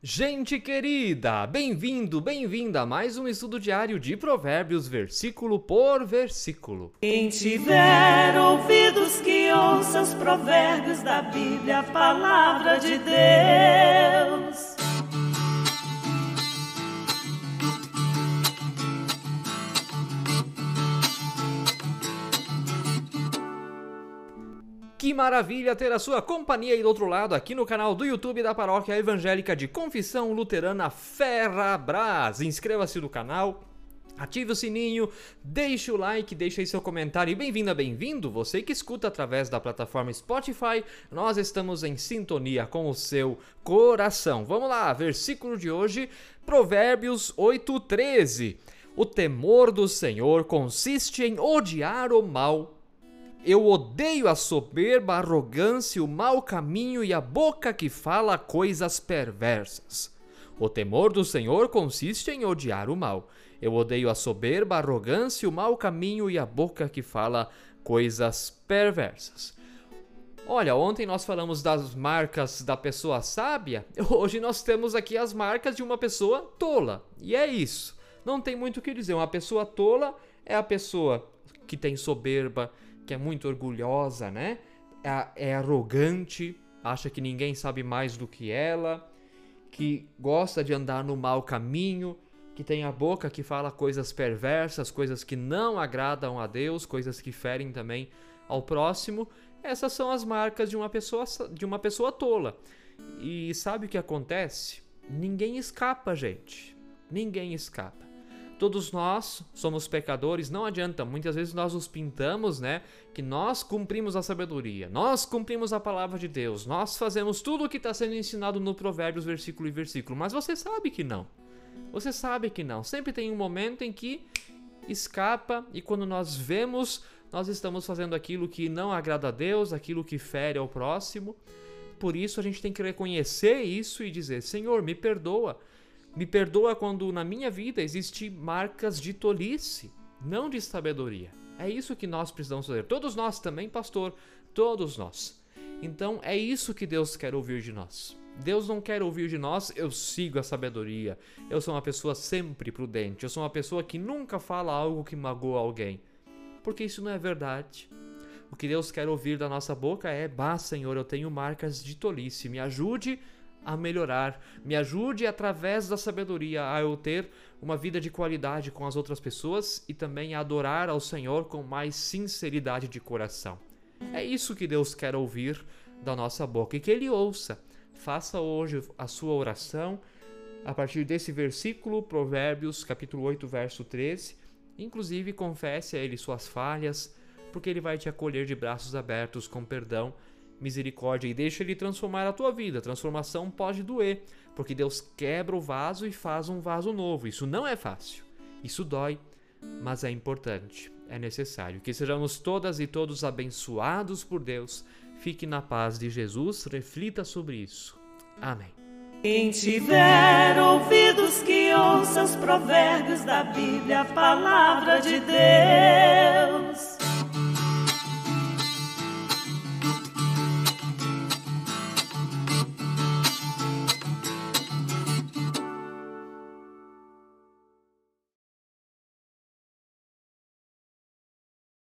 Gente querida, bem-vindo, bem-vinda a mais um estudo diário de Provérbios, versículo por versículo. Quem tiver ouvidos que ouça os provérbios da Bíblia, a palavra de Deus. Que maravilha ter a sua companhia aí do outro lado aqui no canal do YouTube da Paróquia Evangélica de Confissão Luterana Ferrabras. Inscreva-se no canal, Ative o sininho, deixe o like, deixe aí seu comentário e bem-vinda, bem-vindo. Você que escuta através da plataforma Spotify, nós estamos em sintonia com o seu coração. Vamos lá, versículo de hoje, Provérbios 8:13. O temor do Senhor consiste em odiar o mal eu odeio a soberba, a arrogância, o mau caminho e a boca que fala coisas perversas. O temor do Senhor consiste em odiar o mal. Eu odeio a soberba, a arrogância, o mau caminho e a boca que fala coisas perversas. Olha, ontem nós falamos das marcas da pessoa sábia, hoje nós temos aqui as marcas de uma pessoa tola. E é isso. Não tem muito o que dizer. Uma pessoa tola é a pessoa que tem soberba, que é muito orgulhosa, né? É, é arrogante, acha que ninguém sabe mais do que ela, que gosta de andar no mau caminho, que tem a boca que fala coisas perversas, coisas que não agradam a Deus, coisas que ferem também ao próximo. Essas são as marcas de uma pessoa de uma pessoa tola. E sabe o que acontece? Ninguém escapa, gente. Ninguém escapa. Todos nós somos pecadores, não adianta, muitas vezes nós nos pintamos, né, que nós cumprimos a sabedoria, nós cumprimos a palavra de Deus, nós fazemos tudo o que está sendo ensinado no Provérbios, versículo e versículo, mas você sabe que não. Você sabe que não. Sempre tem um momento em que escapa e quando nós vemos, nós estamos fazendo aquilo que não agrada a Deus, aquilo que fere ao próximo. Por isso a gente tem que reconhecer isso e dizer: Senhor, me perdoa me perdoa quando na minha vida existem marcas de tolice, não de sabedoria. É isso que nós precisamos fazer. Todos nós também, pastor, todos nós. Então é isso que Deus quer ouvir de nós. Deus não quer ouvir de nós, eu sigo a sabedoria. Eu sou uma pessoa sempre prudente. Eu sou uma pessoa que nunca fala algo que magoa alguém. Porque isso não é verdade. O que Deus quer ouvir da nossa boca é: Bah, Senhor, eu tenho marcas de tolice. Me ajude a melhorar. Me ajude através da sabedoria a eu ter uma vida de qualidade com as outras pessoas e também a adorar ao Senhor com mais sinceridade de coração. É isso que Deus quer ouvir da nossa boca e que Ele ouça. Faça hoje a sua oração a partir desse versículo, Provérbios, capítulo 8, verso 13. Inclusive, confesse a Ele suas falhas, porque Ele vai te acolher de braços abertos com perdão misericórdia e deixa ele transformar a tua vida. Transformação pode doer, porque Deus quebra o vaso e faz um vaso novo. Isso não é fácil. Isso dói, mas é importante, é necessário. Que sejamos todas e todos abençoados por Deus. Fique na paz de Jesus, reflita sobre isso. Amém. Quem tiver ouvidos que ouça os provérbios da Bíblia, a palavra de Deus.